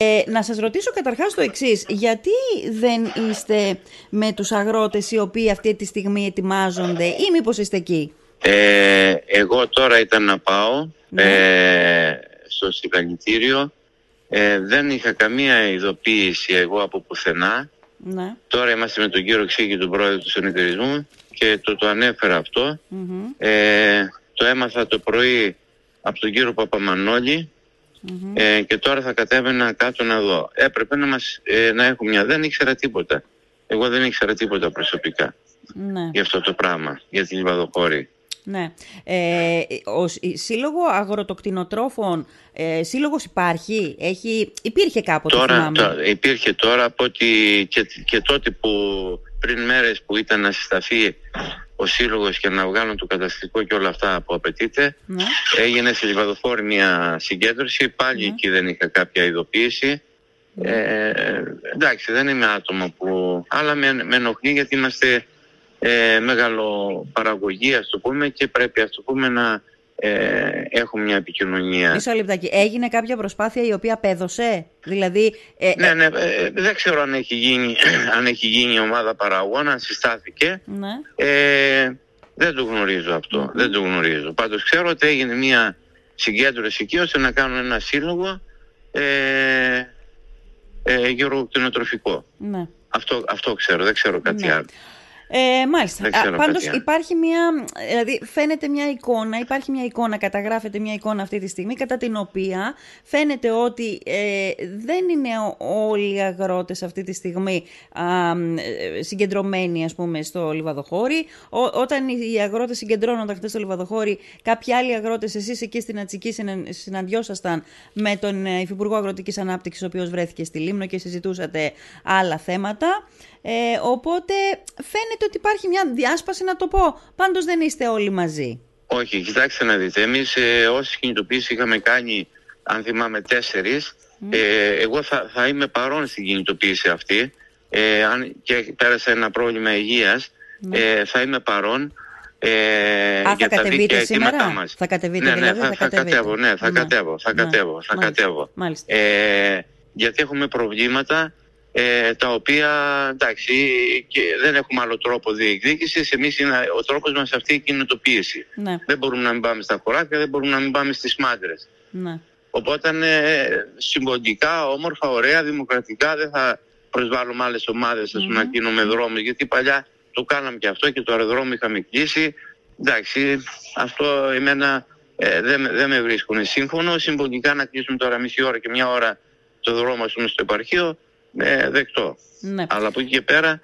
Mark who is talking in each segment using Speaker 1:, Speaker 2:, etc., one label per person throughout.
Speaker 1: Ε, να σας ρωτήσω καταρχάς το εξής, γιατί δεν είστε με τους αγρότες οι οποίοι αυτή τη στιγμή ετοιμάζονται ή μήπως είστε εκεί;
Speaker 2: Ε, εγώ τώρα ήταν να πάω ε, στο συλλαλητήριο. Ε, δεν είχα καμία ειδοποίηση εγώ από πουθενά.
Speaker 1: Ναι.
Speaker 2: Τώρα είμαστε με τον κύριο Ξύκη, τον πρόεδρο του συνεταιρισμού και το, το ανέφερα Ε, το έμαθα το πρωί από τον κύριο Παπαμανόλη ε, και τώρα θα κατέβαινα κάτω να δω. Έπρεπε να, μας, ε, να έχω μια... Δεν ήξερα τίποτα. Εγώ δεν ήξερα τίποτα προσωπικά
Speaker 1: Ναι.
Speaker 2: για αυτό το πράγμα, για την λιβαδοχώρη.
Speaker 1: Ναι. Ε, ο Σ- Σύλλογο Αγροτοκτηνοτρόφων, ε, σύλλογος υπάρχει, έχει, υπήρχε κάποτε
Speaker 2: Τώρα,
Speaker 1: θυμάμαι.
Speaker 2: το- υπήρχε τώρα από ότι και, και τότε που πριν μέρες που ήταν να συσταθεί ο σύλλογος και να βγάλουν το καταστατικό και όλα αυτά που απαιτείται
Speaker 1: Ναι.
Speaker 2: έγινε στη Λιβαδοφόρη μια συγκέντρωση πάλι
Speaker 1: Ναι.
Speaker 2: εκεί δεν είχα κάποια ειδοποίηση ε, εντάξει δεν είμαι άτομο που αλλά με, με ενοχλεί γιατί είμαστε ε, μεγαλοπαραγωγή ας το πούμε και πρέπει ας το πούμε να ε, έχουμε μια επικοινωνία
Speaker 1: Μισό λεπτάκι. Έγινε κάποια προσπάθεια η οποία πέδωσε, δηλαδή... ε,
Speaker 2: Ναι, ναι, ε, δεν ξέρω αν έχει γίνει, αν έχει γίνει η ομάδα παραγών, αν συστάθηκε.
Speaker 1: ναι.
Speaker 2: Ε, δεν το γνωρίζω αυτό, δεν το γνωρίζω. Πάντως ξέρω ότι έγινε μια συγκέντρωση εκεί ώστε να κάνουν ένα σύλλογο ε, ε, γεωργοκτηνοτροφικό.
Speaker 1: ναι.
Speaker 2: Αυτό, αυτό ξέρω, δεν ξέρω κάτι
Speaker 1: Ναι.
Speaker 2: άλλο.
Speaker 1: Ε, μάλιστα.
Speaker 2: Δεν ξέρω
Speaker 1: Α, πάντως
Speaker 2: κάτι άλλο.
Speaker 1: υπάρχει μια, δηλαδή φαίνεται μια εικόνα, υπάρχει μια εικόνα, καταγράφεται μια εικόνα αυτή τη στιγμή, κατά την οποία φαίνεται ότι ε, δεν είναι ο- όλοι οι αγρότες αυτή τη στιγμή α, ε, συγκεντρωμένοι ας πούμε στο Λιβαδοχώρι. Ο, όταν οι οι αγρότες συγκεντρώνονταν χτες στο Λιβαδοχώρι, κάποιοι άλλοι αγρότες, εσείς εκεί στην Ατσική συνα- συναντιόσασταν με τον ε, Υφυπουργό Αγροτικής Ανάπτυξης, ο οποίος βρέθηκε στη Λίμνο και συζητούσατε άλλα θέματα. Ε, οπότε φαίνεται ότι υπάρχει μια διάσπαση, να το πω. Πάντως δεν είστε όλοι μαζί.
Speaker 2: Όχι, κοιτάξτε να δείτε. Εμείς ε, όσε κινητοποιήσει είχαμε κάνει, αν θυμάμαι, τέσσερις. Ε, εγώ θα, θα είμαι παρόν στην κινητοποίηση αυτή. Ε, αν και πέρασε ένα πρόβλημα υγείας, ε, θα είμαι παρόν. Ε,
Speaker 1: θα
Speaker 2: για τα
Speaker 1: κατεβείτε
Speaker 2: δίκαια
Speaker 1: σήμερα;
Speaker 2: αιτήματά μας.
Speaker 1: Θα κατεβείτε
Speaker 2: ναι,
Speaker 1: δηλαδή,
Speaker 2: ναι, θα,
Speaker 1: θα
Speaker 2: θα
Speaker 1: κατεβείτε.
Speaker 2: κατέβω, ναι, θα
Speaker 1: Ναι.
Speaker 2: κατέβω, θα
Speaker 1: Ναι.
Speaker 2: κατέβω, θα
Speaker 1: Μάλιστα.
Speaker 2: κατέβω.
Speaker 1: Μάλιστα.
Speaker 2: Ε, γιατί έχουμε προβλήματα ε, τα οποία εντάξει και δεν έχουμε άλλο τρόπο διεκδίκησης εμείς είναι ο τρόπος μας αυτή η κινητοποίηση
Speaker 1: Ναι,
Speaker 2: δεν μπορούμε να μην πάμε στα χωράφια, δεν μπορούμε να μην πάμε στις μάντρες.
Speaker 1: ναι.
Speaker 2: Οπότε ε, συμποντικά, όμορφα, ωραία, δημοκρατικά, δεν θα προσβάλλουμε άλλες ομάδες ας πούμε, να κινούμε δρόμους, γιατί παλιά το κάναμε και αυτό και το αεροδρόμιο είχαμε κλείσει. Εντάξει, αυτό εμένα ε, δεν, με- δεν με βρίσκουν σύμφωνο. Συμποντικά να κλείσουμε τώρα μισή ώρα και μια ώρα το δρόμο ας πούμε, στο επαρχείο, ε, δεκτό.
Speaker 1: ναι.
Speaker 2: Αλλά από εκεί και πέρα,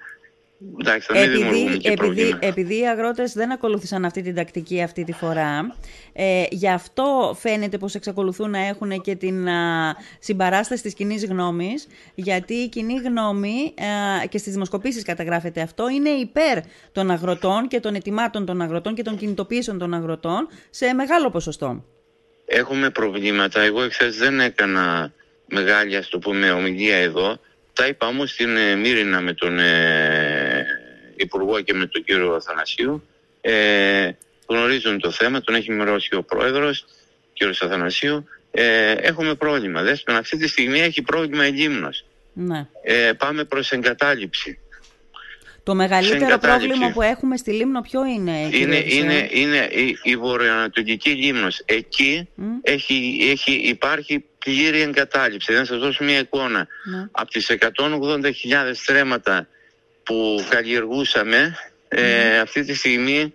Speaker 2: εντάξει, θα μην δημιουργούμε
Speaker 1: Επειδή,
Speaker 2: και
Speaker 1: επειδή,
Speaker 2: πρόβλημα.
Speaker 1: επειδή οι αγρότες δεν ακολούθησαν αυτή την τακτική αυτή τη φορά, ε, γι' αυτό φαίνεται πως εξακολουθούν να έχουν και την α, συμπαράσταση της κοινή γνώμης, γιατί η κοινή γνώμη α, και στις δημοσκοπήσεις καταγράφεται αυτό, είναι υπέρ των αγροτών και των ετοιμάτων των αγροτών και των κινητοποιήσεων των αγροτών σε μεγάλο ποσοστό.
Speaker 2: Έχουμε προβλήματα. Εγώ εχθές δεν έκανα μεγάλη, ας το πούμε, ομιλία εδώ. Τα είπα όμως στην ε, Μύρινα με τον ε, Υπουργό και με τον κύριο Αθανασίου. Ε, γνωρίζουν το θέμα, τον έχει μερώσει ο Πρόεδρος, κύριος Αθανασίου. Ε, έχουμε πρόβλημα. Δέσποινα, αυτή τη στιγμή έχει πρόβλημα η Λίμνος.
Speaker 1: Ναι.
Speaker 2: Ε, πάμε προς εγκατάλειψη.
Speaker 1: Το μεγαλύτερο
Speaker 2: εγκατάλειψη.
Speaker 1: πρόβλημα που έχουμε στη Λίμνο ποιο είναι, κύριε
Speaker 2: Είναι,
Speaker 1: Οδυσσέα;
Speaker 2: είναι, είναι η, η βορειοανατολική λίμνος. Εκεί
Speaker 1: Μμ.
Speaker 2: έχει, έχει, υπάρχει πλήρη εγκατάλειψη. Να σας δώσω μια εικόνα.
Speaker 1: Ναι.
Speaker 2: Από τις 180.000 στρέμματα που καλλιεργούσαμε, ε, αυτή τη στιγμή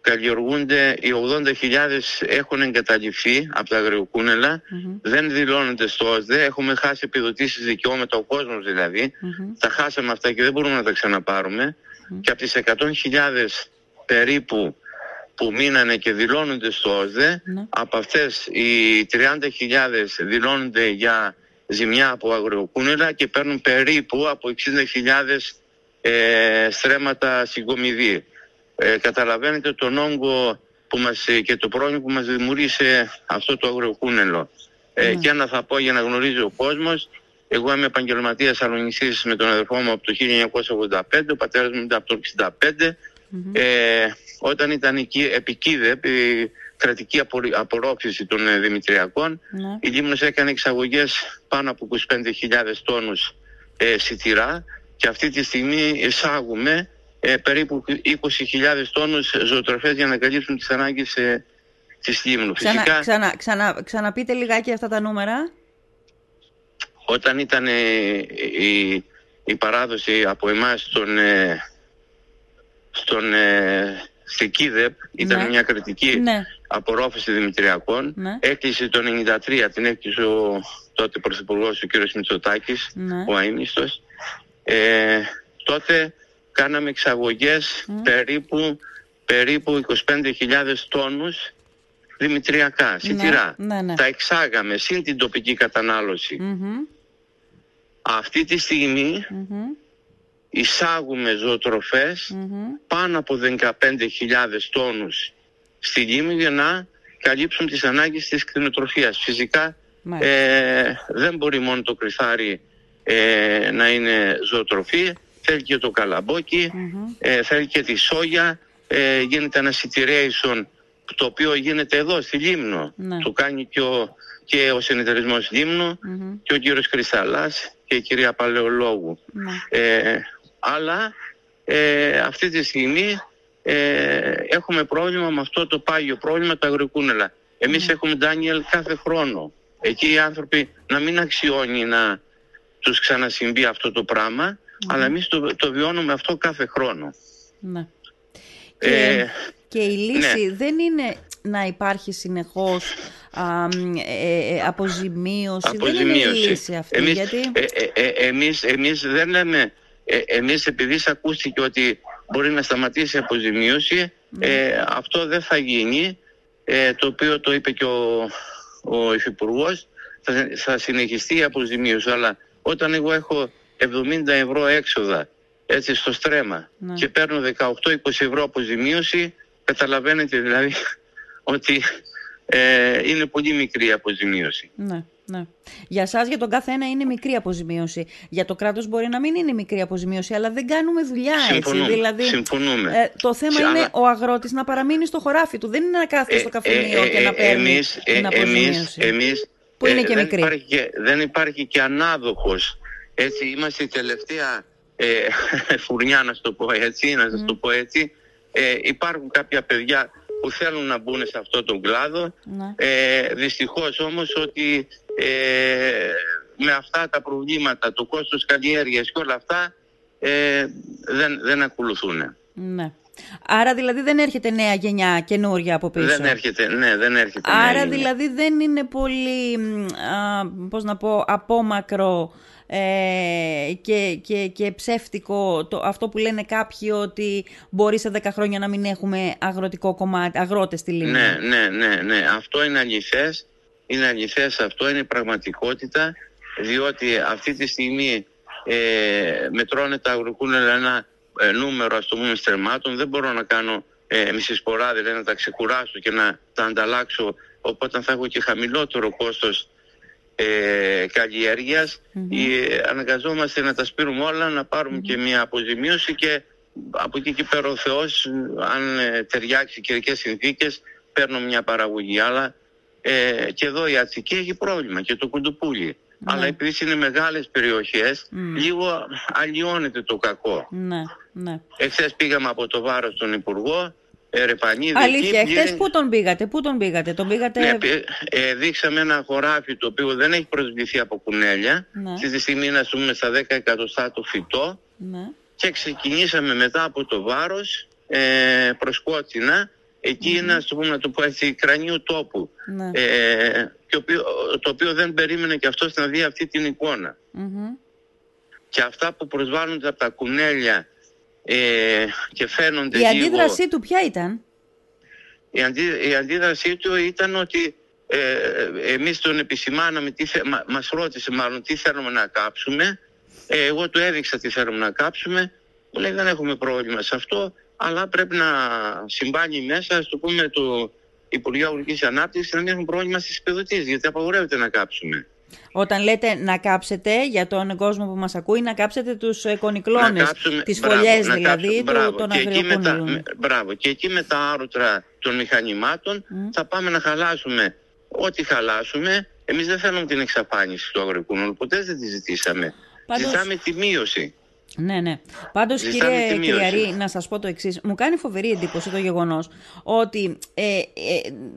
Speaker 2: καλλιεργούνται, οι 80.000 έχουν εγκαταλειφθεί από τα αγριοκούνελα, δεν δηλώνονται στο ΩΣΔΕ, έχουμε χάσει επιδοτήσεις δικαιώματα, ο κόσμος δηλαδή, τα χάσαμε αυτά και δεν μπορούμε να τα ξαναπάρουμε. Και από τις 100.000 περίπου που μείνανε και δηλώνονται στο ΩΣΔΕ,
Speaker 1: Ναι.
Speaker 2: από αυτές οι 30.000 δηλώνονται για ζημιά από αγριοκούνελα και παίρνουν περίπου από 60.000 ε, στρέμματα συγκομιδή. Ε, καταλαβαίνετε τον όγκο που μας, ε, και το πρόβλημα που μας δημιούργησε αυτό το αγριοκούνελο. Ε, Και ένα θα πω για να γνωρίζει ο κόσμος, εγώ είμαι επαγγελματίας αλωνιστής με τον αδερφό μου από το 1985, ο πατέρας μου ήταν από το 1965. Ε, όταν ήταν εκεί, επικίδε, επί κρατική απορρόφηση των ε, Δημητριακών.
Speaker 1: Ναι.
Speaker 2: Η Λίμνος έκανε εξαγωγές πάνω από 25.000 τόνους ε, σιτηρά και αυτή τη στιγμή εισάγουμε ε, περίπου 20.000 τόνους ζωοτροφές για να καλύψουν τις ανάγκες ε, της Λίμνου.
Speaker 1: Ξανα,
Speaker 2: Φυσικά
Speaker 1: ξανα, ξανα, ξαναπείτε λιγάκι αυτά τα νούμερα.
Speaker 2: όταν ήταν ε, η, η παράδοση από εμάς στον, ε, στον, ε, στην ΚΙΔΕΠ ήταν
Speaker 1: Ναι.
Speaker 2: μια κρατική
Speaker 1: Ναι.
Speaker 2: απορρόφηση Δημητριακών.
Speaker 1: Ναι.
Speaker 2: Έκλεισε το 1993, την έκλεισε ο τότε Πρωθυπουργός ο κ. Μητσοτάκης,
Speaker 1: Ναι.
Speaker 2: ο αείμνηστος. Ε, τότε κάναμε εξαγωγές περίπου, περίπου 25.000 τόνους δημητριακά, σιτηρά.
Speaker 1: ναι, ναι.
Speaker 2: Τα εξάγαμε συν την τοπική κατανάλωση.
Speaker 1: Μμμ,
Speaker 2: Αυτή τη στιγμή
Speaker 1: μμμ,
Speaker 2: εισάγουμε ζωοτροφές
Speaker 1: μμμ.
Speaker 2: πάνω από 15.000 τόνους στη Λίμνη για να καλύψουν τις ανάγκες της κτηνοτροφίας. Φυσικά
Speaker 1: Μάλιστα.
Speaker 2: ε, δεν μπορεί μόνο το κρυθάρι ε, να είναι ζωοτροφή, θέλει και το καλαμπόκι,
Speaker 1: Μμμ.
Speaker 2: ε, θέλει και τη σόγια, ε, γίνεται ένα sitiration το οποίο γίνεται εδώ στη Λίμνο.
Speaker 1: Ναι.
Speaker 2: Το κάνει και ο, και ο συνεταιρισμός Λίμνο
Speaker 1: Μμμ.
Speaker 2: και ο κύριος Κρυσταλάς και η κυρία Παλαιολόγου.
Speaker 1: Ναι.
Speaker 2: Ε, αλλά ε, αυτή τη στιγμή ε, έχουμε πρόβλημα με αυτό το πάγιο πρόβλημα τα αγροκούνελα. Εμείς έχουμε Ντάνιελ κάθε χρόνο. Εκεί οι άνθρωποι να μην αξιώνει να τους ξανασυμβεί αυτό το πράγμα, αλλά εμείς το, το βιώνουμε αυτό κάθε χρόνο.
Speaker 1: Ναι.
Speaker 2: Ε,
Speaker 1: Και, και η λύση δεν είναι να υπάρχει συνεχώς α, μ, ε, ε, αποζημίωση. Δεν είναι η λύση αυτή.
Speaker 2: Εμείς,
Speaker 1: γιατί...
Speaker 2: ε, ε, ε, εμείς, εμείς δεν λέμε, ε, εμείς επειδή ακούστηκε ότι μπορεί να σταματήσει η αποζημίωση, ε, αυτό δεν θα γίνει, ε, το οποίο το είπε και ο, ο Υφυπουργός, θα, θα συνεχιστεί η αποζημίωση, αλλά όταν εγώ έχω 70 ευρώ έξοδα έτσι στο στρέμα
Speaker 1: Ναι.
Speaker 2: και παίρνω 18-20 ευρώ αποζημίωση, καταλαβαίνετε δηλαδή ότι ε, είναι πολύ μικρή η αποζημίωση.
Speaker 1: Ναι, ναι. Για σας, για τον κάθε ένα είναι μικρή αποζημίωση. Για το κράτος μπορεί να μην είναι μικρή αποζημίωση, αλλά δεν κάνουμε δουλειά έτσι.
Speaker 2: Συμφωνούμε,
Speaker 1: Δηλαδή,
Speaker 2: συμφωνούμε.
Speaker 1: ε, το θέμα
Speaker 2: Σε
Speaker 1: είναι
Speaker 2: άλλα-
Speaker 1: ο αγρότης να παραμείνει στο χωράφι του. Δεν είναι να κάθεται στο καφενείο και να παίρνει
Speaker 2: εμείς, ε,
Speaker 1: την
Speaker 2: εμείς,
Speaker 1: αποζημίωση.
Speaker 2: εμείς,
Speaker 1: Που είναι και
Speaker 2: δεν
Speaker 1: μικρή.
Speaker 2: Υπάρχει και, δεν υπάρχει και ανάδοχος. Έτσι, είμαστε η τελευταία ε, φουρνιά, να σου το πω έτσι, να σας το πω έτσι. Ε, υπάρχουν κάποια παιδιά που θέλουν να μπουν σε αυτό τον κλάδο.
Speaker 1: Ναι.
Speaker 2: Ε, δυστυχώς όμως ότι ε, με αυτά τα προβλήματα, το κόστος καλλιέργειας και όλα αυτά ε, δεν, δεν ακολουθούν.
Speaker 1: Ναι. Άρα δηλαδή δεν έρχεται νέα γενιά καινούρια από πίσω;
Speaker 2: Δεν έρχεται, ναι, δεν έρχεται.
Speaker 1: Άρα
Speaker 2: ναι, είναι.
Speaker 1: δηλαδή δεν είναι πολύ, μ, α, πώς να πω, απόμακρο ε, και, και, και ψεύτικο το, αυτό που λένε κάποιοι ότι μπορεί σε 10 χρόνια να μην έχουμε αγροτικό κομμάτι, αγρότες στη Λίμνη.
Speaker 2: Ναι, ναι, ναι, ναι. Αυτό είναι αληθές. Είναι αληθές αυτό, είναι πραγματικότητα. Διότι αυτή τη στιγμή ε, μετρώνε τα αγροκούνελα ένα ε, νούμερο ας το πούμε στρεμμάτων. Δεν μπορώ να κάνω ε, μισή δηλαδή να τα ξεκουράσω και να τα ανταλλάξω. Οπότε θα έχω και χαμηλότερο κόστος ε, καλλιεργειας Ε, αναγκαζόμαστε να τα σπείρουμε όλα, να παρουμε και μια αποζημίωση και από εκεί και πέρα ο Θεός, αν ε, ταιριάξει καιρικές συνθήκες, παίρνω μια παραγωγή. Αλλά ε, και εδώ η Ατσική έχει πρόβλημα και το κουντουπούλι. Αλλά επειδή είναι μεγάλες περιοχές, λίγο αλλοιώνεται το κακό.
Speaker 1: Ναι, ναι.
Speaker 2: Εχθές πήγαμε από το βάρος στον Υπουργό, ε, Ρεπανίδη,
Speaker 1: Αλήθεια,
Speaker 2: εκεί,
Speaker 1: χθες
Speaker 2: πήγε-
Speaker 1: πού τον πήγατε, πού τον πήγατε, τον πήγατε...
Speaker 2: ναι, πη- ε, δείξαμε ένα χωράφι το οποίο δεν έχει προσβληθεί από κουνέλια.
Speaker 1: Ναι.
Speaker 2: Αυτή τη στιγμή είναι ας πούμε στα 10 εκατοστά το φυτό
Speaker 1: Ναι.
Speaker 2: και ξεκινήσαμε μετά από το βάρος ε, προς Κότσινα. Εκεί είναι, ας το πούμε, να το πω έτσι, κρανίου τόπου.
Speaker 1: Ναι.
Speaker 2: Ε, και οποίο, το οποίο δεν περίμενε και αυτός να δει αυτή την εικόνα.
Speaker 1: Μμμ.
Speaker 2: Και αυτά που προσβάλλονται από τα κουνέλια ε, και φαίνονται
Speaker 1: Η
Speaker 2: λίγο...
Speaker 1: αντίδρασή του ποια ήταν;
Speaker 2: Η, αντί, η αντίδρασή του ήταν ότι ε, εμείς τον επισημάναμε, τι θε, μα, μας ρώτησε μάλλον τι θέλουμε να κάψουμε. Ε, εγώ του έδειξα τι θέλουμε να κάψουμε. Μου λέει δεν έχουμε πρόβλημα σε αυτό, αλλά πρέπει να συμβάλλει μέσα, ας το πούμε, το Υπουργείο Αγροτικής Ανάπτυξης να μην έχουμε πρόβλημα στις επιδοτήσεις, γιατί απαγορεύεται να κάψουμε.
Speaker 1: Όταν λέτε να κάψετε για τον κόσμο που μας ακούει, να κάψετε τους ε, κονικλώνες, τις φωλιές δηλαδή
Speaker 2: μπράβο,
Speaker 1: του, των
Speaker 2: και εκεί, με τα,
Speaker 1: αγριοκούνελων.
Speaker 2: με- μπράβο. και εκεί με τα άρουτρα των μηχανημάτων θα πάμε να χαλάσουμε ό,τι χαλάσουμε. Εμείς δεν θέλουμε την εξαφάνιση του αγροκούνελου, ποτέ δεν τη ζητήσαμε.
Speaker 1: Πάντως-
Speaker 2: Ζητάμε τη μείωση.
Speaker 1: Ναι, ναι. Πάντως,
Speaker 2: Ζητάμε
Speaker 1: κύριε
Speaker 2: τη μείωση.
Speaker 1: Κυριαρή, να σας πω το εξής. Μου κάνει φοβερή εντύπωση το γεγονός ότι, ε, ε,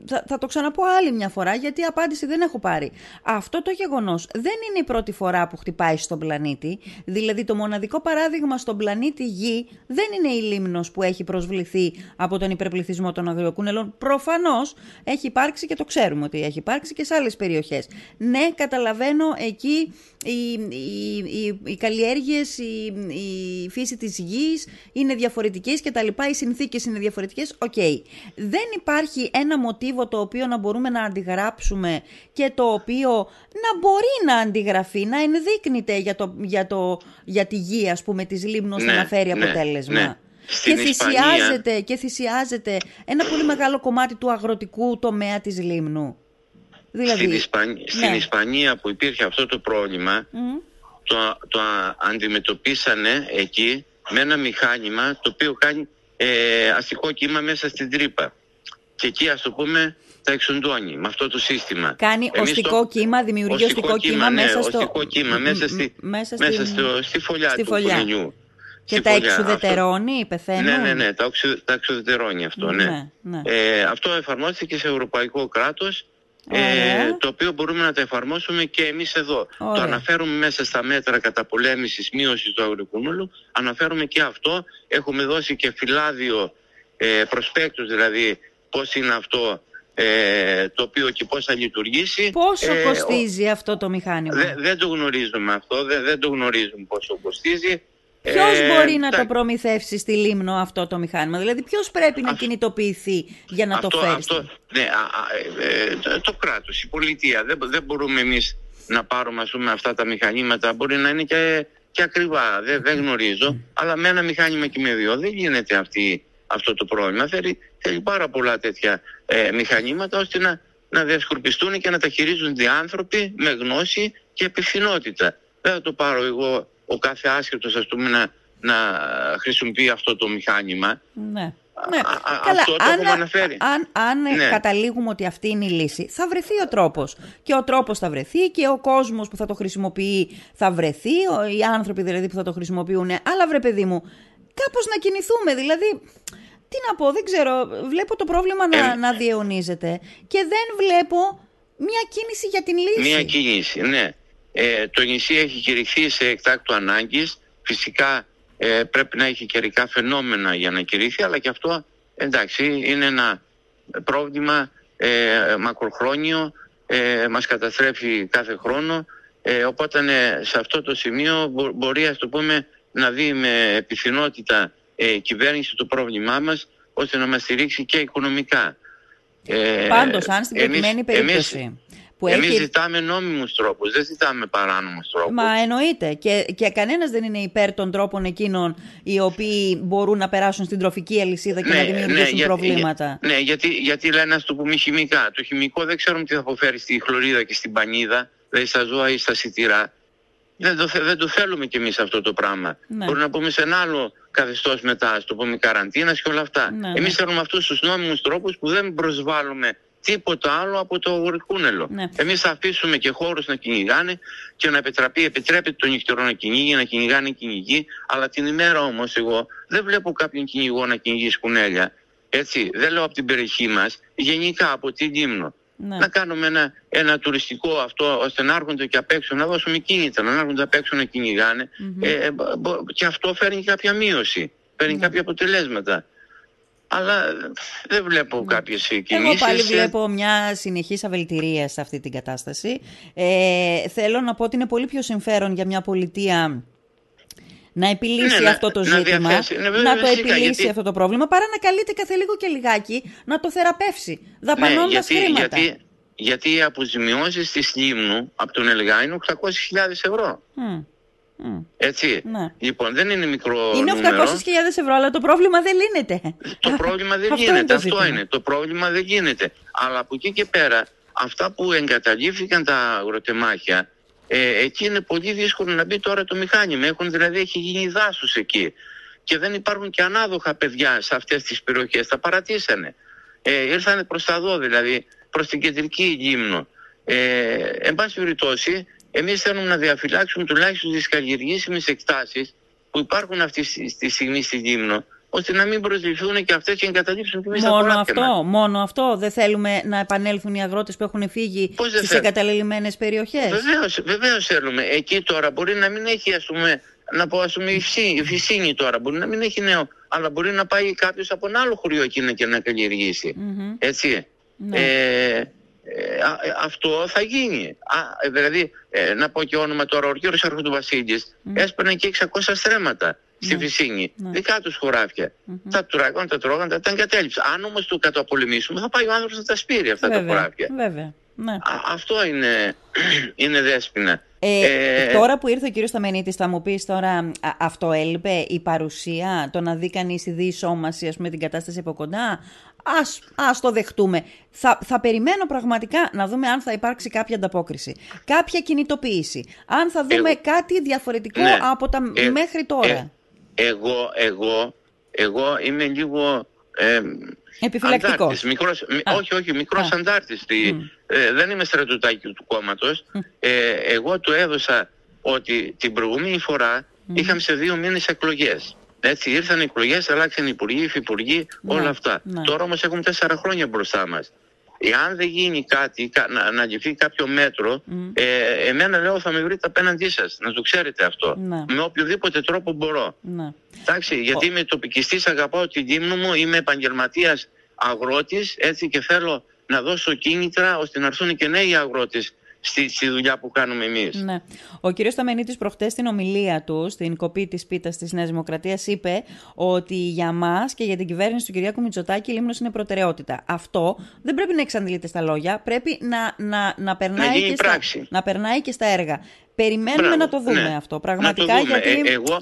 Speaker 1: θα, θα το ξαναπώ άλλη μια φορά, γιατί απάντηση δεν έχω πάρει. Αυτό το γεγονός δεν είναι η πρώτη φορά που χτυπάει στον πλανήτη. Δηλαδή, το μοναδικό παράδειγμα στον πλανήτη Γη δεν είναι η Λήμνος που έχει προσβληθεί από τον υπερπληθυσμό των αγριοκούνελων. Προφανώς έχει υπάρξει και το ξέρουμε ότι έχει υπάρξει και σε άλλες περιοχές. Ναι, καταλαβαίνω εκεί οι, οι, οι, οι καλλιέργειες, η, η φύση της γης είναι διαφορετικές και τα λοιπά, οι συνθήκες είναι διαφορετικές, οκ. Δεν υπάρχει ένα μοτίβο το οποίο να μπορούμε να αντιγράψουμε και το οποίο να μπορεί να αντιγραφεί, να ενδείκνυται για, το, για, το, για τη γη, ας πούμε, της Λίμνος
Speaker 2: Ναι,
Speaker 1: να φέρει
Speaker 2: ναι,
Speaker 1: αποτέλεσμα.
Speaker 2: ναι. Στην
Speaker 1: Και
Speaker 2: Ισπανία-
Speaker 1: θυσιάζεται, και θυσιάζεται ένα πολύ μεγάλο κομμάτι του αγροτικού τομέα της Λίμνου. Δηλαδή,
Speaker 2: Στην, Ισπανία, στην
Speaker 1: ναι.
Speaker 2: Ισπανία που υπήρχε αυτό το πρόβλημα,
Speaker 1: Μμ.
Speaker 2: το, το α- αντιμετωπίσανε εκεί με ένα μηχάνημα το οποίο κάνει ε, αστικό κύμα μέσα στην τρύπα. Και εκεί ας το πούμε τα εξοντώνει με αυτό το σύστημα.
Speaker 1: Κάνει
Speaker 2: Εμείς
Speaker 1: οστικό
Speaker 2: το-
Speaker 1: κύμα, δημιουργεί οστικό κύμα
Speaker 2: ναι,
Speaker 1: μέσα στο-
Speaker 2: οστικό κύμα
Speaker 1: μ,
Speaker 2: μέσα,
Speaker 1: μ,
Speaker 2: στη,
Speaker 1: μέσα
Speaker 2: μέσα
Speaker 1: στην-
Speaker 2: στο, στη φωλιά
Speaker 1: στη
Speaker 2: του
Speaker 1: φωλιά.
Speaker 2: κολληνιού.
Speaker 1: Και
Speaker 2: Στη
Speaker 1: τα
Speaker 2: φωλιά.
Speaker 1: εξουδετερώνει,
Speaker 2: Αυτό-
Speaker 1: πεθαίνουν;
Speaker 2: Ναι, ναι, ναι, τα, οξυ, τα εξουδετερώνει αυτό, ναι.
Speaker 1: Ναι, ναι.
Speaker 2: Ε, αυτό εφαρμόστηκε σε ευρωπαϊκό κράτος, ε,
Speaker 1: Ωραία.
Speaker 2: το οποίο μπορούμε να το εφαρμόσουμε και εμείς εδώ.
Speaker 1: Ωραία.
Speaker 2: Το αναφέρουμε μέσα στα μέτρα καταπολέμησης μείωσης του αγροκούνουλου, αναφέρουμε και αυτό, έχουμε δώσει και φυλάδιο ε, προσπέκτους, δηλαδή πώς είναι αυτό ε, το οποίο και πώς θα λειτουργήσει.
Speaker 1: Πόσο
Speaker 2: Ε, ο-
Speaker 1: κοστίζει αυτό το μηχάνημα;
Speaker 2: Δε- δεν το γνωρίζουμε αυτό, δεν, δεν το γνωρίζουμε πόσο κοστίζει.
Speaker 1: Ποιος
Speaker 2: Ε,
Speaker 1: μπορεί να
Speaker 2: τα-
Speaker 1: το προμηθεύσει στη Λίμνο αυτό το μηχάνημα, Δηλαδή, ποιος πρέπει να
Speaker 2: Αυτό-
Speaker 1: κινητοποιηθεί για να το φέρει.
Speaker 2: αυτό, ναι, α, α, ε, ε, το, το κράτος, η πολιτεία. Δεν, δεν μπορούμε εμείς να πάρουμε ας πούμε, αυτά τα μηχανήματα. Μπορεί να είναι και, και ακριβά, δεν, δεν γνωρίζω. Αλλά με ένα μηχάνημα και με δύο δεν γίνεται αυτή, αυτό το πρόβλημα. Θέλει, θέλει πάρα πολλά τέτοια ε, μηχανήματα ώστε να, να διασκορπιστούν και να τα χειρίζονται οι άνθρωποι με γνώση και επιθυνότητα. Δεν θα το πάρω εγώ ο κάθε άσχετος ας πούμε να, να χρησιμοποιεί αυτό το μηχάνημα.
Speaker 1: Ναι. Ναι.
Speaker 2: Α- α-
Speaker 1: Καλά,
Speaker 2: αυτό το
Speaker 1: αν,
Speaker 2: έχουμε αναφέρει.
Speaker 1: αν, αν
Speaker 2: Ναι.
Speaker 1: καταλήγουμε ότι αυτή είναι η λύση, θα βρεθεί ο τρόπος. Και ο τρόπος θα βρεθεί και ο κόσμος που θα το χρησιμοποιεί θα βρεθεί, ο- οι άνθρωποι δηλαδή που θα το χρησιμοποιούν. Αλλά βρε παιδί μου, κάπως να κινηθούμε. Δηλαδή, τι να πω, δεν ξέρω, βλέπω το πρόβλημα να,
Speaker 2: Ε,
Speaker 1: να διαιωνίζεται και δεν βλέπω μια κίνηση για την λύση.
Speaker 2: Μία κίνηση, ναι. Ε, το νησί έχει κηρυχθεί σε εκτάκτου ανάγκης. Φυσικά ε, πρέπει να έχει καιρικά φαινόμενα για να κηρύχθει, αλλά και αυτό εντάξει είναι ένα πρόβλημα ε, μακροχρόνιο, ε, μας καταστρέφει κάθε χρόνο. Ε, οπότε ναι, σε αυτό το σημείο μπο- μπορεί ας το πούμε να δει με επιθυνότητα ε, η κυβέρνηση το πρόβλημά μας ώστε να μας στηρίξει και οικονομικά. Ε,
Speaker 1: Πάντως, αν στην
Speaker 2: εμείς-
Speaker 1: προκειμένη
Speaker 2: εμείς-
Speaker 1: περίπτωση που
Speaker 2: Εμείς
Speaker 1: έχει
Speaker 2: ζητάμε νόμιμους τρόπους, δεν ζητάμε παράνομους τρόπους.
Speaker 1: Μα εννοείται. Και, και κανένας δεν είναι υπέρ των τρόπων εκείνων οι οποίοι μπορούν να περάσουν στην τροφική αλυσίδα και να δημιουργήσουν
Speaker 2: για-
Speaker 1: προβλήματα.
Speaker 2: για- ναι, γιατί, γιατί λένε να το πούμε χημικά. Το χημικό δεν ξέρουμε τι θα αποφέρει στη χλωρίδα και στην πανίδα, δηλαδή στα ζώα ή στα σιτηρά. Δεν το, θε- δεν το θέλουμε κι εμείς αυτό το πράγμα.
Speaker 1: Ναι.
Speaker 2: Μπορεί να πούμε σε ένα άλλο καθεστώς μετά, ας το πούμε καραντίνας και όλα αυτά.
Speaker 1: Ναι,
Speaker 2: εμείς
Speaker 1: ναι.
Speaker 2: θέλουμε αυτούς τους νόμιμους τρόπους που δεν προσβάλλουμε τίποτα άλλο από το γορικούνελο.
Speaker 1: Ναι.
Speaker 2: Εμείς θα αφήσουμε και χώρους να κυνηγάνε και να επιτραπεί, επιτρέπεται το νυχτερό να κυνηγεί, να κυνηγάνε οι κυνηγοί, αλλά την ημέρα όμως εγώ δεν βλέπω κάποιον κυνηγό να κυνηγεί σκουνέλια. Έτσι, δεν λέω από την περιοχή μας, γενικά από την Λίμνο.
Speaker 1: Ναι.
Speaker 2: Να κάνουμε ένα, ένα τουριστικό αυτό, ώστε να έρχονται και απ' έξω, να δώσουμε κίνητρα, να έρχονται απ' έξω να κυνηγάνε. Ε, μπο- μπο- και αυτό φέρνει κάποια μείωση, φέρνει
Speaker 1: Ναι.
Speaker 2: κάποια αποτελέσματα. Αλλά ε, δεν βλέπω κάποιες κινήσεις.
Speaker 1: Εγώ πάλι
Speaker 2: ε,
Speaker 1: βλέπω μια συνεχής αβελτηρία σε αυτή την κατάσταση. Ε, θέλω να πω ότι είναι πολύ πιο συμφέρον για μια πολιτεία να επιλύσει
Speaker 2: Ναι, να-
Speaker 1: αυτό το
Speaker 2: να
Speaker 1: ζήτημα,
Speaker 2: διαθέσει. Ναι, βέβαια,
Speaker 1: να το
Speaker 2: φυσικά,
Speaker 1: επιλύσει
Speaker 2: γιατί-
Speaker 1: αυτό το πρόβλημα, παρά να καλείται κάθε λίγο και λιγάκι να το θεραπεύσει, δαπανώντας
Speaker 2: ναι, γιατί,
Speaker 1: χρήματα.
Speaker 2: γιατί, γιατί οι αποζημιώσεις της Λίμνου από τον ΕΛΓΑ είναι 800.000 ευρώ.
Speaker 1: Μμ, μμ.
Speaker 2: Έτσι.
Speaker 1: Ναι.
Speaker 2: Λοιπόν, δεν είναι μικρό
Speaker 1: Είναι
Speaker 2: νούμερο.
Speaker 1: 800.000 ευρώ, αλλά το πρόβλημα δεν λύνεται.
Speaker 2: Το πρόβλημα δεν
Speaker 1: Αυτό
Speaker 2: γίνεται.
Speaker 1: είναι το
Speaker 2: αυτό
Speaker 1: ζήτημα.
Speaker 2: είναι. Το πρόβλημα δεν γίνεται. Αλλά από εκεί και πέρα, αυτά που εγκαταλείφθηκαν τα αγροτεμάχια, ε, εκεί είναι πολύ δύσκολο να μπει τώρα το μηχάνημα. Έχουν δηλαδή, έχει γίνει δάσος εκεί. Και δεν υπάρχουν και ανάδοχα παιδιά σε αυτές τις περιοχές. Τα παρατήσανε. Ε, ήρθανε προς τα δω δηλαδή, προς την κεντρική γύμνο. Ε, εν πάση περιπτώσει, εμείς θέλουμε να διαφυλάξουμε τουλάχιστον τις καλλιεργήσιμες εκτάσεις που υπάρχουν αυτή τη στιγμή στη Γύμνο, ώστε να μην προσληφθούν και αυτές και να εγκαταλείψουν και
Speaker 1: Μόνο αυτό, μόνο αυτό. Δεν θέλουμε να επανέλθουν οι αγρότες που έχουν φύγει στις εγκαταλελειμμένες περιοχές.
Speaker 2: Βεβαίως θέλουμε. Εκεί τώρα μπορεί να μην έχει, ας πούμε, να πω, ας πούμε, η Φυσίνη τώρα μπορεί να μην έχει νέο, αλλά μπορεί να πάει κάποιος από ένα άλλο χωριό εκεί και να καλλιεργήσει. Mm-hmm. Έτσι. Ναι. Ε, ε, αυτό θα γίνει. Α, ε, δηλαδή, ε, να πω και όνομα τώρα, ο κύριος Αρχοντοβασίλης mm. έσπαιρνε και 600 στρέμματα στη mm. Φυσίνη, mm. δικά τους χωράφια. Mm-hmm. Τα τουράγαν, τα τρώγαν, τα, τα εγκατέλειψε. Αν όμως το καταπολεμήσουμε θα πάει ο άνθρωπος να τα σπείρει αυτά
Speaker 1: βέβαια,
Speaker 2: τα χωράφια.
Speaker 1: Βέβαια. Ναι. Α,
Speaker 2: αυτό είναι, είναι δέσποινα.
Speaker 1: Ε, ε, τώρα που ήρθε ο κύριος Σταμενίτης θα μου πεις τώρα αυτό έλειπε η παρουσία το να δει κανείς η διεισόμαση με την κατάσταση από κοντά; Ας, ας το δεχτούμε θα, θα περιμένω πραγματικά να δούμε αν θα υπάρξει κάποια ανταπόκριση κάποια κινητοποίηση αν θα δούμε κάτι διαφορετικό ναι. από τα ε, μέχρι τώρα
Speaker 2: ε, εγώ, εγώ, εγώ είμαι λίγο ε,
Speaker 1: Επιφυλακτικός.
Speaker 2: Μικρός, όχι, όχι, μικρός Α. αντάρτης. Ε, δεν είμαι στρατιωτάκι του κόμματος. Ε, εγώ του έδωσα ότι την προηγούμενη φορά mm. είχαμε σε δύο μήνες εκλογές. Έτσι ήρθαν οι εκλογές, αλλάξαν οι υπουργοί, οι υφυπουργοί, ναι, όλα αυτά. Ναι. Τώρα όμως έχουμε τέσσερα χρόνια μπροστά μας. Εάν δεν γίνει κάτι, να, να κάποιο μέτρο, ε, εμένα λέω θα με βρείτε απέναντί σας. Να το ξέρετε αυτό. Ναι. Με οποιοδήποτε τρόπο μπορώ. Ναι. Εντάξει, γιατί είμαι τοπικιστής, αγαπάω την γύμνο μου, είμαι επαγγελματίας αγρότης, έτσι και θέλω να δώσω κίνητρα ώστε να έρθουν και νέοι αγρότες στη, στη δουλειά που κάνουμε εμείς.
Speaker 1: Ναι. Ο κ. Σταμενίτη προχτές στην ομιλία του, στην κοπή της πίτας της Νέας Δημοκρατίας, είπε ότι για μας και για την κυβέρνηση του Κυριάκου Μητσοτάκη η Λίμνος είναι προτεραιότητα. Αυτό δεν πρέπει να εξαντλείται στα λόγια, πρέπει να, να, να, περνάει, και στα, να περνάει και στα έργα. Περιμένουμε να το δούμε
Speaker 2: ναι.
Speaker 1: αυτό. Πραγματικά
Speaker 2: να το δούμε.
Speaker 1: γιατί.
Speaker 2: Ε, εγώ,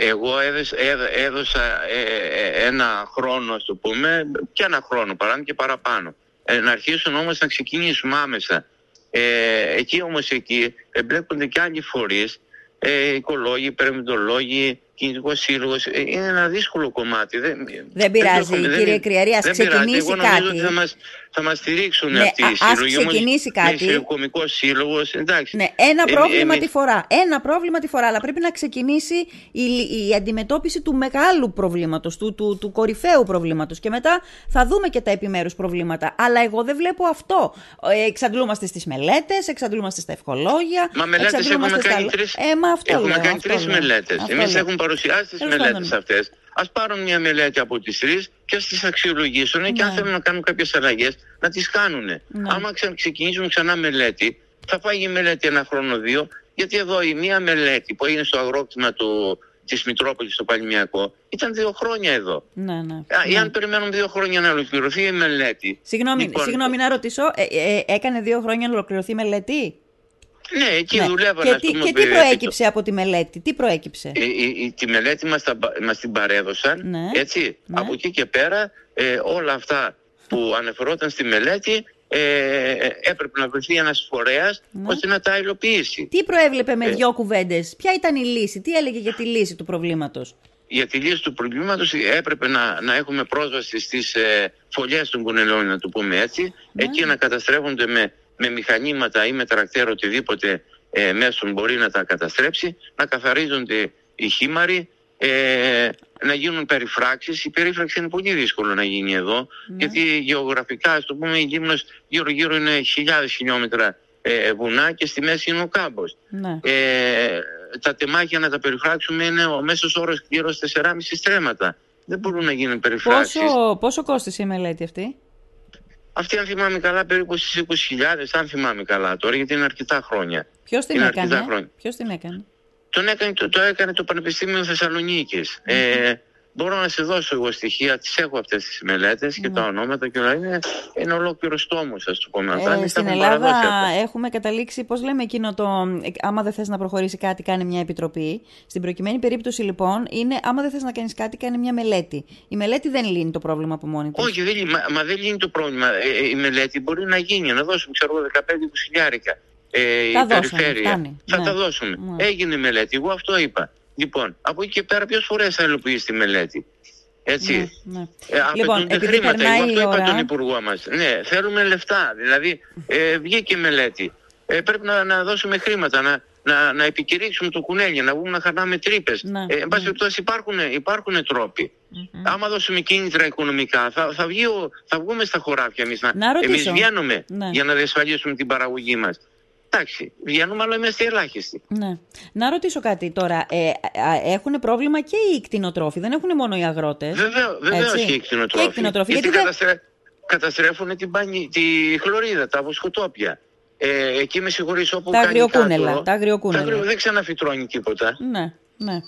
Speaker 2: εγώ έδωσα, έδωσα ε, ε, ένα χρόνο, ας το πούμε, και ένα χρόνο παρά και παραπάνω. Ε, να αρχίσουν όμως να ξεκινήσουμε άμεσα ε, εκεί όμως εκεί εμπλέκονται και άλλοι φορείς, ε, οικολόγοι, περιβαλλοντολόγοι, κινητικό σύλλογος. Ε, είναι ένα δύσκολο κομμάτι. Δεν,
Speaker 1: δεν πειράζει, δεν, κύριε Κρυαρή, ας ξεκινήσει
Speaker 2: Εγώ
Speaker 1: κάτι.
Speaker 2: Ότι θα μας, θα μας στηρίξουν ναι, αυτοί οι σύλλογοι.
Speaker 1: Α ξεκινήσει κάτι.
Speaker 2: Είναι κομικό σύλλογος, εντάξει.
Speaker 1: Ναι, ένα ε, πρόβλημα ε, τη φορά. Ένα πρόβλημα τη φορά. Αλλά πρέπει να ξεκινήσει η, η αντιμετώπιση του μεγάλου προβλήματος, του, του, του κορυφαίου προβλήματος. Και μετά θα δούμε και τα επιμέρους προβλήματα. Αλλά εγώ δεν βλέπω αυτό. Ε, εξαντλούμαστε στις μελέτες, εξαντλούμαστε στα ευχολόγια.
Speaker 2: Μα μελέτες έχουμε κάνει τρει. Ε, έχουμε κάνει τρεις μελέτες. Εμείς έχουμε παρουσιάσει τις μελέτες αυτές. Α πάρουν μια μελέτη από τις τρεις και ας τις αξιολογήσουν ναι. και αν ναι. θέλουν να κάνουν κάποιες αλλαγές να τις κάνουν. Ναι. Άμα ξεκινήσουν ξανά μελέτη, θα πάει η μελέτη ένα χρόνο δύο, γιατί εδώ η μία μελέτη που έγινε στο αγρόκτημα του, της Μητρόπολης στο Παλιμιακό ήταν δύο χρόνια εδώ.
Speaker 1: Ναι, ναι.
Speaker 2: ναι. Αν περιμένουν δύο χρόνια να ολοκληρωθεί η μελέτη.
Speaker 1: Συγγνώμη, λοιπόν, συγγνώμη να ρωτήσω, ε, ε, έκανε δύο χρόνια να ολοκληρωθεί η μελέτη;
Speaker 2: Ναι, εκεί ναι. δουλεύω.
Speaker 1: Και, τι, και τι προέκυψε από τη μελέτη, τι προέκυψε;
Speaker 2: Η, η, τη μελέτη μας, τα, μας την παρέδωσαν, ναι. έτσι. Ναι. Από εκεί και πέρα ε, όλα αυτά που αναφερόταν στη μελέτη ε, έπρεπε να βρεθεί ένας φορέας ναι. ώστε να τα υλοποιήσει.
Speaker 1: Τι προέβλεπε με ε, δυο κουβέντες, ποια ήταν η λύση, τι έλεγε για τη λύση του προβλήματος;
Speaker 2: Για τη λύση του προβλήματος έπρεπε να, να έχουμε πρόσβαση στις ε, φωλιές των κουνελών, να το πούμε έτσι, ναι. εκεί να καταστρέφονται με με μηχανήματα ή με τρακτέρ οτιδήποτε ε, μέσον μπορεί να τα καταστρέψει, να καθαρίζονται οι χήμαροι, ε, να γίνουν περιφράξεις. Η περίφραξη είναι πολύ δύσκολο να γίνει εδώ, ναι. γιατί γεωγραφικά, ας το πούμε, η Γύμνος γύρω-γύρω είναι χιλιάδες χιλιόμετρα ε, βουνά και στη μέση είναι ο κάμπος.
Speaker 1: Ναι.
Speaker 2: Ε, τα τεμάχια να τα περιφράξουμε είναι ο μέσος όρος γύρω 4,5 στρέμματα. Δεν μπορούν να γίνουν περιφράξεις.
Speaker 1: Πόσο, πόσο κόστησε η μελέτη αυτή;
Speaker 2: Αυτή, αν θυμάμαι καλά, περίπου στις 20.000, αν θυμάμαι καλά τώρα, γιατί είναι αρκετά χρόνια.
Speaker 1: Ποιος την, έκανε, Ποιος την έκανε;
Speaker 2: Τον έκανε το, το έκανε το Πανεπιστήμιο Θεσσαλονίκης. Ε, μπορώ να σε δώσω εγώ στοιχεία, τις έχω αυτές τις μελέτες και
Speaker 1: Ναι.
Speaker 2: τα ονόματα και όλα είναι, είναι ολόκληρος τόμος, ας το πούμε. Αυτά
Speaker 1: Ε,
Speaker 2: εμείς τα
Speaker 1: στην
Speaker 2: έχουμε παραδώσει
Speaker 1: Ελλάδα
Speaker 2: αυτά.
Speaker 1: έχουμε καταλήξει, πώς λέμε εκείνο το, ε, άμα δεν θες να προχωρήσει κάτι, κάνει μια επιτροπή. Στην προκειμένη περίπτωση λοιπόν είναι, άμα δεν θες να κάνεις κάτι, κάνει μια μελέτη. Η μελέτη δεν λύνει το πρόβλημα από μόνη της.
Speaker 2: Όχι, δεν, λύ- μα, μα δεν λύνει το πρόβλημα. Ε, ε, η μελέτη μπορεί να γίνει, να δώσουμε ξέρω εγώ 15-20 χιλιάρικα. Ε,
Speaker 1: Τα
Speaker 2: η
Speaker 1: δώσαμε,
Speaker 2: περιφέρεια.
Speaker 1: φτάνει.
Speaker 2: Θα
Speaker 1: Ναι.
Speaker 2: τα δώσουμε.
Speaker 1: Ναι.
Speaker 2: Έγινε η μελέτη, εγώ αυτό είπα. Λοιπόν, από εκεί και πέρα ποιες φορές θα υλοποιήσει τη μελέτη. Έτσι;
Speaker 1: Ναι, ναι.
Speaker 2: Ε,
Speaker 1: Λοιπόν,
Speaker 2: απαιτούνται
Speaker 1: επειδή
Speaker 2: χρήματα.
Speaker 1: περνάει
Speaker 2: Εγώ αυτό
Speaker 1: η
Speaker 2: είπα
Speaker 1: ώρα-
Speaker 2: τον Υπουργό μας. Ναι, θέλουμε λεφτά. Δηλαδή, ε, βγήκε η μελέτη. Ε, πρέπει να, να δώσουμε χρήματα, να, να, να επικηρύξουμε το κουνέλι, να βγούμε να χαρνάμε τρύπες.
Speaker 1: Ναι,
Speaker 2: ε, εν πάση
Speaker 1: ναι.
Speaker 2: περιπτώσει, υπάρχουν, υπάρχουν τρόποι. Άμα δώσουμε κίνητρα οικονομικά, θα, θα, βγει ο- θα βγούμε στα χωράφια εμείς.
Speaker 1: Να ρωτήσω.
Speaker 2: Εμείς βγαίνουμε
Speaker 1: Ναι.
Speaker 2: για να διασφαλίσουμε την παραγωγή μας. Εντάξει, βγαίνουμε, αλλά είμαστε ελάχιστοι.
Speaker 1: Ναι. Να ρωτήσω κάτι τώρα. Ε, έχουν πρόβλημα και οι κτηνοτρόφοι, δεν έχουν μόνο οι αγρότες.
Speaker 2: Βεβαίω, βεβαίως
Speaker 1: Έτσι.
Speaker 2: και οι κτηνοτρόφοι.
Speaker 1: Και οι κτηνοτρόφοι.
Speaker 2: Γιατί,
Speaker 1: Γιατί δεν-
Speaker 2: καταστρέ... καταστρέφουν την πανι... τη χλωρίδα, τα βοσκοτόπια. Ε, εκεί με συγχωρείς όπου
Speaker 1: Τα
Speaker 2: κάνει
Speaker 1: αγριοκούνελα,
Speaker 2: κάτω,
Speaker 1: τα αγριοκούνελα.
Speaker 2: αγριο- Δεν ξαναφυτρώνει τίποτα.
Speaker 1: Ναι, ναι.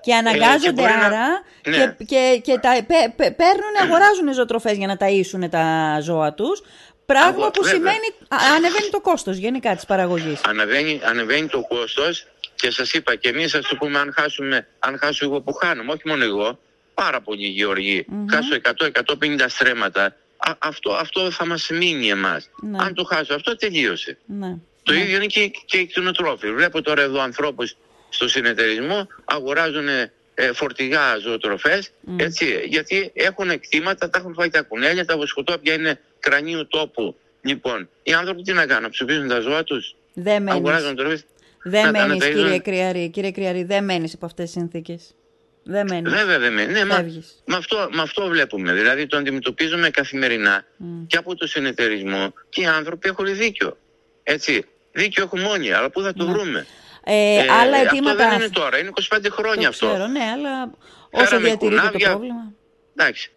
Speaker 1: Και αναγκάζονται
Speaker 2: Ε, και μπορεί να-
Speaker 1: άρα
Speaker 2: Ναι.
Speaker 1: και, και, και τα, πε, πε- παίρνουν, αγοράζουν ζωοτροφές για να ταΐσουν τα ζώα τους. Πράγμα
Speaker 2: Αγο-
Speaker 1: που
Speaker 2: βέβαια.
Speaker 1: σημαίνει α, ανεβαίνει το κόστος γενικά της παραγωγής.
Speaker 2: Ανεβαίνει, ανεβαίνει το κόστος και σας είπα και εμείς ας το πούμε αν, χάσουμε, αν χάσω εγώ που χάνουμε, όχι μόνο εγώ, πάρα πολλοί γεωργοί, χάσω 100-150 στρέμματα, α, αυτό, αυτό θα μας μείνει εμάς.
Speaker 1: Ναι.
Speaker 2: Αν το χάσω αυτό τελείωσε.
Speaker 1: Ναι.
Speaker 2: Το
Speaker 1: ναι.
Speaker 2: ίδιο είναι και, και οι κτηνοτρόφοι. Βλέπω τώρα εδώ ανθρώπους στο συνεταιρισμό αγοράζουν ε, φορτηγά ζωοτροφές, έτσι, γιατί έχουν κτήματα, τα έχουν φάει τα κουνέλια, τα βοσκοτόπια είναι κρανίου τόπου. Λοιπόν, οι άνθρωποι τι να κάνουν, ψηφίζουν τα ζώα τους,
Speaker 1: Δεν μένεις,
Speaker 2: αγοράζουν τροφές.
Speaker 1: δεν
Speaker 2: να τα
Speaker 1: μένεις
Speaker 2: αναταΐζουν.
Speaker 1: κύριε Κρυαρή, κύριε Κρυαρή, δεν μένεις υπό αυτές τις συνθήκες. Δεν μένεις.
Speaker 2: Βέβαια δεν μένει. Ναι, μα,
Speaker 1: Φεύγεις.
Speaker 2: με, αυτό, με αυτό βλέπουμε. Δηλαδή το αντιμετωπίζουμε καθημερινά και από το συνεταιρισμό και οι άνθρωποι έχουν δίκιο. Έτσι. Δίκιο έχουν μόνοι, αλλά πού θα το βρούμε;
Speaker 1: Ε,
Speaker 2: Ε,
Speaker 1: άλλα
Speaker 2: Αυτό
Speaker 1: αιτήματα...
Speaker 2: δεν είναι τώρα, είναι 25 χρόνια
Speaker 1: το
Speaker 2: αυτό.
Speaker 1: ξέρω, ναι, αλλά όσο
Speaker 2: Φέραμε
Speaker 1: διατηρείται το
Speaker 2: κουνάβια.
Speaker 1: πρόβλημα...
Speaker 2: Εντάξει.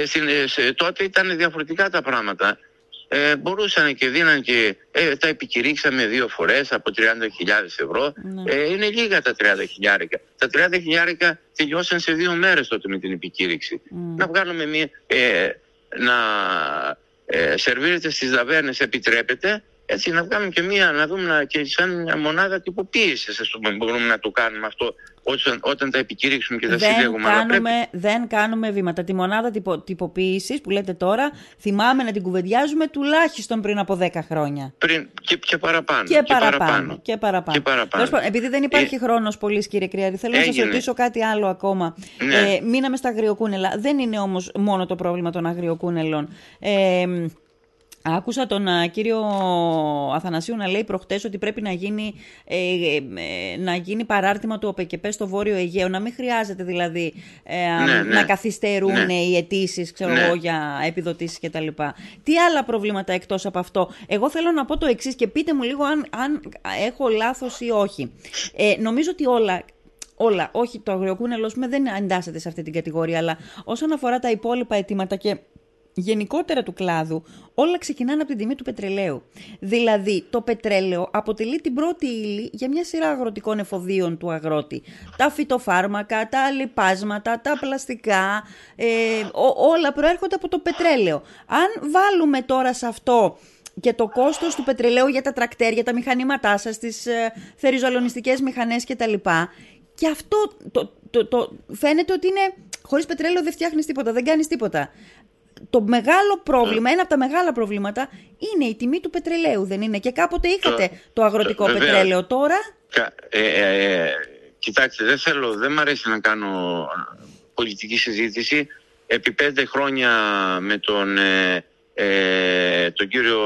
Speaker 2: Ε, στην- ε, σε- τότε ήταν διαφορετικά τα πράγματα. Ε, μπορούσαν και δίναν και ε, τα επικηρύξαμε δύο φορές από 30.000 ευρώ.
Speaker 1: Ναι.
Speaker 2: Ε, είναι λίγα τα 30.000. Τα 30.000 τελειώσαν σε δύο μέρες τότε με την επικήρυξη. Να βγάλουμε μία, ε, να ε, σερβίρεται στις δαβέρνες επιτρέπεται έτσι να βγάλουμε και μία, να δούμε να, και σαν μια μονάδα τυποποίησης ας πούμε, μπορούμε να το κάνουμε αυτό όταν, όταν τα επικηρύξουμε και τα
Speaker 1: δεν
Speaker 2: συλλέγουμε. Αλλά πρέπει-
Speaker 1: κάνουμε, δεν κάνουμε βήματα. Τη μονάδα τυπο, τυποποίησης που λέτε τώρα, θυμάμαι να την κουβεντιάζουμε τουλάχιστον πριν από 10 χρόνια.
Speaker 2: πριν και, και παραπάνω.
Speaker 1: Και, παραπάνω, και παραπάνω.
Speaker 2: Και παραπάνω.
Speaker 1: Τέλος πάντων, επειδή δεν υπάρχει χρόνος πολύ, κύριε Κρυάρη, θέλω να σας
Speaker 2: Έγινε.
Speaker 1: ρωτήσω κάτι άλλο ακόμα.
Speaker 2: Ναι.
Speaker 1: Ε, μείναμε στα αγριοκούνελα. Δεν είναι όμως μόνο το πρόβλημα των αγριοκούνελων. Ε, Άκουσα τον α, κύριο Αθανασίου να λέει προχτές ότι πρέπει να γίνει, ε, ε, ε, να γίνει παράρτημα του ΟΠΕΚΕΠΕ στο Βόρειο Αιγαίο. Να μην χρειάζεται δηλαδή ε,
Speaker 2: Ναι, ναι.
Speaker 1: να καθυστερούν
Speaker 2: Ναι.
Speaker 1: οι αιτήσεις
Speaker 2: Ναι.
Speaker 1: εγώ, για επιδοτήσεις κτλ. Τι άλλα προβλήματα εκτός από αυτό; Εγώ θέλω να πω το εξής και πείτε μου λίγο αν, αν έχω λάθος ή όχι. Ε, νομίζω ότι όλα όλα, όχι το αγριοκούνελο με δεν εντάσσεται σε αυτή την κατηγορία, αλλά όσον αφορά τα υπόλοιπα αιτήματα και γενικότερα του κλάδου, όλα ξεκινάνε από την τιμή του πετρελαίου. Δηλαδή, το πετρέλαιο αποτελεί την πρώτη ύλη για μια σειρά αγροτικών εφοδίων του αγρότη. Τα φυτοφάρμακα, τα λιπάσματα, τα πλαστικά, ε, ό- όλα προέρχονται από το πετρέλαιο. Αν βάλουμε τώρα σε αυτό και το κόστος του πετρελαίου για τα τρακτέρια, τα μηχανήματά σας, τις ε, θεριζολονιστικές μηχανές κτλ. Και αυτό το, το, το, φαίνεται ότι είναι χωρίς πετρέλαιο δεν φτιάχνεις τίποτα, δεν κάνεις τίποτα. Το μεγάλο πρόβλημα, ένα από τα μεγάλα προβλήματα είναι η τιμή του πετρελαίου, δεν είναι; Και κάποτε είχατε το, αγροτικό
Speaker 2: το- βεβαίως.
Speaker 1: πετρέλαιο. Τώρα,
Speaker 2: Κα- ε, ε, ε, κοιτάξτε, δεν θέλω, δεν μ' αρέσει να κάνω πολιτική συζήτηση. Επί πέντε χρόνια με τον, ε, ε, τον κύριο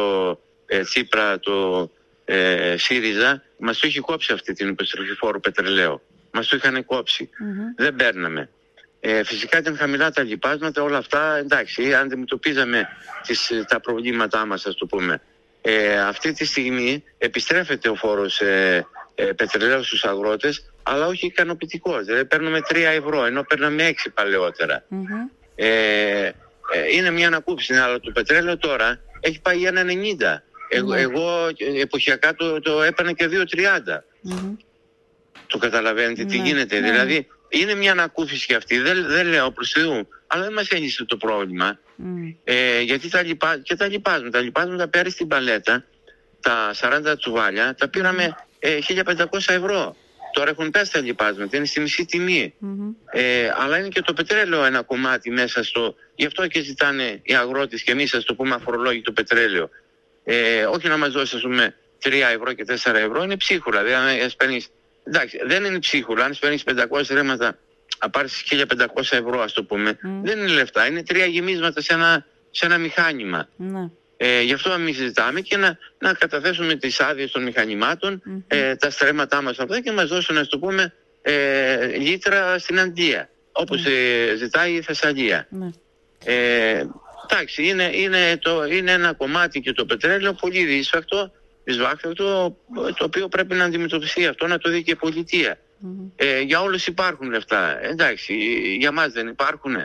Speaker 2: ε, Τσίπρα, το ε, ΣΥΡΙΖΑ, μας το είχε κόψει αυτή την επιστροφή φόρου πετρελαίου. Μας το είχαν κόψει. Δεν παίρναμε. Ε, φυσικά ήταν χαμηλά τα λοιπάσματα, όλα αυτά εντάξει, αντιμετωπίζαμε τις, τα προβλήματά μας, ας το πούμε. Ε, αυτή τη στιγμή επιστρέφεται ο φόρος ε, ε, πετρελαίου στους αγρότες, αλλά όχι ικανοποιητικός. Δηλαδή παίρνουμε 3 ευρώ, ενώ παίρναμε 6 παλαιότερα.
Speaker 1: Μμμ.
Speaker 2: Ε, ε, είναι μια ανακούφιση, αλλά το πετρέλαιο τώρα έχει πάει 1,90. Εγώ,
Speaker 1: Ναι.
Speaker 2: εγώ ε, εποχιακά το, το έπαιρνα και 2,30.
Speaker 1: Μμμ.
Speaker 2: Το καταλαβαίνετε τι
Speaker 1: Ναι,
Speaker 2: γίνεται.
Speaker 1: ναι.
Speaker 2: Δηλαδή είναι μια ανακούφιση και αυτή, δεν, δεν λέω προς Θεού, αλλά δεν μας έλυσε το πρόβλημα.
Speaker 1: Μμ.
Speaker 2: Ε, γιατί τα λιπά, και τα λιπάζουμε. Τα λιπάζουμε τα πέρυσι στην παλέτα, τα 40 τσουβάλια, τα πήραμε ε, 1500 ευρώ. Τώρα έχουν πέσει τα λιπάσματα, είναι στη μισή τιμή.
Speaker 1: Μμμ.
Speaker 2: Ε, αλλά είναι και το πετρέλαιο ένα κομμάτι μέσα στο. Γι' αυτό και ζητάνε οι αγρότες και εμείς, ας το πούμε, αφορολόγητο πετρέλαιο. Ε, όχι να μας δώσει, ας πούμε, 3 ευρώ και 4 ευρώ, είναι ψίχουλα. Δηλαδή, αν παίρνεις. Εντάξει, δεν είναι ψίχουλα. Αν παίρνει 500 ρέματα, να πάρεις 1500 ευρώ, ας το πούμε.
Speaker 1: Μμ.
Speaker 2: Δεν είναι λεφτά. Είναι τρία γεμίσματα σε ένα, σε ένα μηχάνημα.
Speaker 1: Ναι.
Speaker 2: Ε, γι' αυτό εμεί ζητάμε και να, να καταθέσουμε τις άδειες των μηχανημάτων,
Speaker 1: Μμμ.
Speaker 2: ε, τα στρέμματά μας αυτά και μας δώσουν, ας το πούμε, ε, λίτρα στην Αντία. Όπως ζητάει η Θεσσαλία.
Speaker 1: Ναι.
Speaker 2: Ε, εντάξει, είναι, είναι, το, είναι ένα κομμάτι και το πετρέλαιο πολύ δύσφακτο, δυσβάχτακτο, το οποίο πρέπει να αντιμετωπιστεί αυτό, να το δει και η πολιτεία.
Speaker 1: Μμμ.
Speaker 2: Ε, για όλους υπάρχουν λεφτά. Εντάξει, για μας δεν υπάρχουν.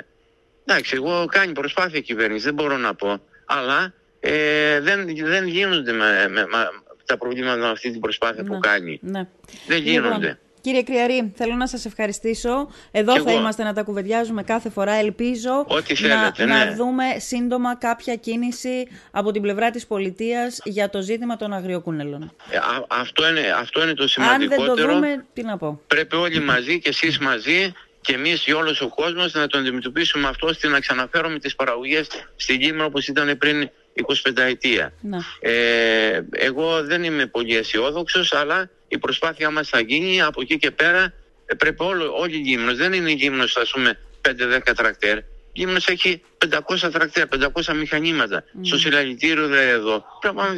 Speaker 2: Εντάξει, εγώ κάνει προσπάθεια η κυβέρνηση, δεν μπορώ να πω. Αλλά ε, δεν, δεν γίνονται με, με- με- τα προβλήματα με αυτή την προσπάθεια που
Speaker 1: Ναι.
Speaker 2: κάνει.
Speaker 1: Ναι.
Speaker 2: Δεν γίνονται.
Speaker 1: Λοιπόν, κύριε Κρυαρή, θέλω να σας ευχαριστήσω. Εδώ
Speaker 2: Κι
Speaker 1: θα
Speaker 2: εγώ.
Speaker 1: είμαστε να τα κουβεντιάζουμε κάθε φορά. Ελπίζω
Speaker 2: Ό,τι
Speaker 1: να,
Speaker 2: θέλετε,
Speaker 1: να
Speaker 2: ναι.
Speaker 1: δούμε σύντομα κάποια κίνηση από την πλευρά της πολιτείας για το ζήτημα των αγριοκούνελων.
Speaker 2: Ε, α- αυτό, είναι, αυτό είναι το
Speaker 1: Αν δεν το
Speaker 2: σημαντικότερο.
Speaker 1: δούμε, τι να πω.
Speaker 2: Πρέπει όλοι μαζί και εσείς μαζί και εμείς και όλος ο κόσμος να το αντιμετωπίσουμε αυτό ώστε να ξαναφέρουμε τις παραγωγές στη Λίμνο όπως ήταν πριν 25 ετία.
Speaker 1: Ναι.
Speaker 2: Ε, εγώ δεν είμαι πολύ αισιόδοξος, αλλά η προσπάθειά μας θα γίνει από εκεί και πέρα. ε, πρέπει όλο, όλη η Λίμνος, δεν είναι η Λίμνος ας πούμε 5-10 τρακτέρ. Η Λίμνος έχει 500 τρακτέρ, 500 μηχανήματα. Στο συλλαλητήριο δε εδώ πρέπει να πάμε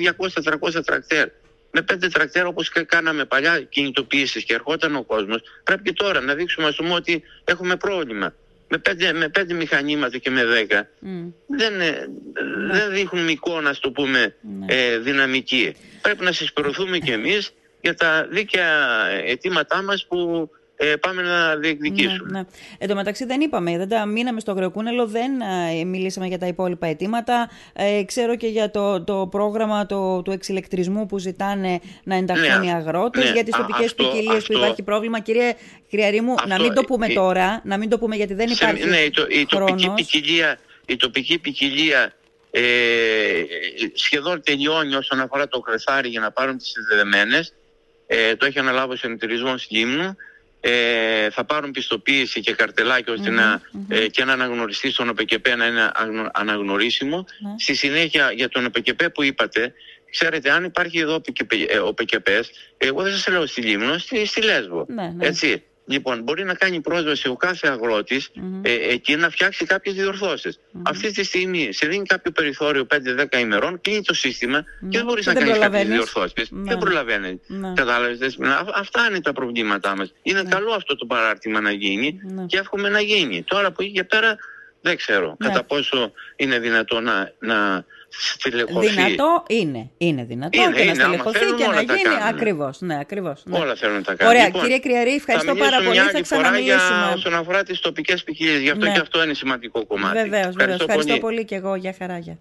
Speaker 2: 200-300 τρακτέρ. Με πέντε τρακτέρ όπως και κάναμε παλιά κινητοποιήσεις και ερχόταν ο κόσμος, πρέπει και τώρα να δείξουμε ας πούμε ότι έχουμε πρόβλημα. Με πέντε, με πέντε μηχανήματα και με δέκα
Speaker 1: Μμ.
Speaker 2: δεν, ε, δεν δείχνουν εικόνα, ας το πούμε,
Speaker 1: Ναι.
Speaker 2: ε, δυναμική. Πρέπει να συσπηρωθούμε κι εμείς για τα δίκαια αιτήματά μας που ε, πάμε να διεκδικήσουμε.
Speaker 1: Ναι, ναι. Εν τω μεταξύ δεν είπαμε, δεν τα μείναμε στο αγριοκούνελο, δεν ε, μιλήσαμε για τα υπόλοιπα αιτήματα. Ε, ξέρω και για το, το πρόγραμμα το, του εξηλεκτρισμού που ζητάνε να ενταχθούν
Speaker 2: Ναι,
Speaker 1: οι αγρότες,
Speaker 2: ναι.
Speaker 1: για τις
Speaker 2: Α,
Speaker 1: τοπικές
Speaker 2: αυτό-
Speaker 1: ποικιλίες που
Speaker 2: αυτό-
Speaker 1: υπάρχει πρόβλημα. Κύριε Κρυαρή μου, να
Speaker 2: Αυτό,
Speaker 1: μην το πούμε
Speaker 2: ε,
Speaker 1: τώρα, να μην το πούμε γιατί δεν
Speaker 2: Σε-
Speaker 1: υπάρχει
Speaker 2: ναι, η, το- η τοπική
Speaker 1: χρόνος.
Speaker 2: ποικιλία, η τοπική ποικιλία ε, σχεδόν τελειώνει όσον αφορά το κρεσάρι για να πάρουν τις συνδεδεμένες. Ε, το έχει αναλάβει ο συνεταιρισμός Λίμνου. Ε, θα πάρουν πιστοποίηση και καρτελάκι ώστε να, ε, και να αναγνωριστεί στον ΟΠΕΚΕΠΕ να είναι αγνω- αναγνωρίσιμο.
Speaker 1: Ναι.
Speaker 2: Στη συνέχεια για τον ΟΠΕΚΕΠΕ που είπατε, ξέρετε αν υπάρχει εδώ ΟΠΕΚΕΠΕΣ, εγώ δεν σας λέω στη Λίμνο, στη, στη Λέσβο.
Speaker 1: Ναι, ναι.
Speaker 2: Έτσι. Λοιπόν, μπορεί να κάνει πρόσβαση ο κάθε αγρότης
Speaker 1: Μμμ.
Speaker 2: ε, εκεί να φτιάξει κάποιες διορθώσεις. Αυτή τη στιγμή σε δίνει κάποιο περιθώριο 5-10 ημερών, κλείνει το σύστημα και δεν μπορείς
Speaker 1: Και
Speaker 2: να
Speaker 1: δεν
Speaker 2: κάνεις κάποιες
Speaker 1: προλαβαίνεις.
Speaker 2: διορθώσεις.
Speaker 1: Ναι.
Speaker 2: Δεν προλαβαίνεις.
Speaker 1: Ναι.
Speaker 2: Κατάλαβες. Δέσποινα. Α- Αυτά είναι τα προβλήματά μας. Είναι καλό αυτό το παράρτημα να γίνει
Speaker 1: Ναι.
Speaker 2: και εύχομαι να γίνει. Τώρα από εκεί και πέρα δεν ξέρω
Speaker 1: Ναι.
Speaker 2: κατά πόσο είναι δυνατό να, να στελεχωθεί.
Speaker 1: Δυνατό είναι. Είναι δυνατό
Speaker 2: Είναι,
Speaker 1: και να
Speaker 2: είναι. Άμα
Speaker 1: στελεχωθεί
Speaker 2: θέλουν
Speaker 1: και να
Speaker 2: όλα τα
Speaker 1: γίνει.
Speaker 2: κάνουν.
Speaker 1: Ακριβώς. Ναι, ακριβώς. Ναι.
Speaker 2: Όλα θέλουν να τα κάνουν.
Speaker 1: Ωραία,
Speaker 2: Λοιπόν,
Speaker 1: κύριε Κρυαρή, ευχαριστώ
Speaker 2: θα
Speaker 1: πάρα
Speaker 2: μιλήσω
Speaker 1: πολύ.
Speaker 2: μια
Speaker 1: Θα
Speaker 2: άλλη φορά για
Speaker 1: ξαναμιλήσουμε.
Speaker 2: όσον αφορά τις τοπικές ποικιλίες. Γι' αυτό
Speaker 1: Ναι.
Speaker 2: και αυτό είναι σημαντικό κομμάτι.
Speaker 1: Βεβαίως, βεβαίως. Ευχαριστώ
Speaker 2: πολύ.
Speaker 1: πολύ και εγώ. Για χαρά. Γεια.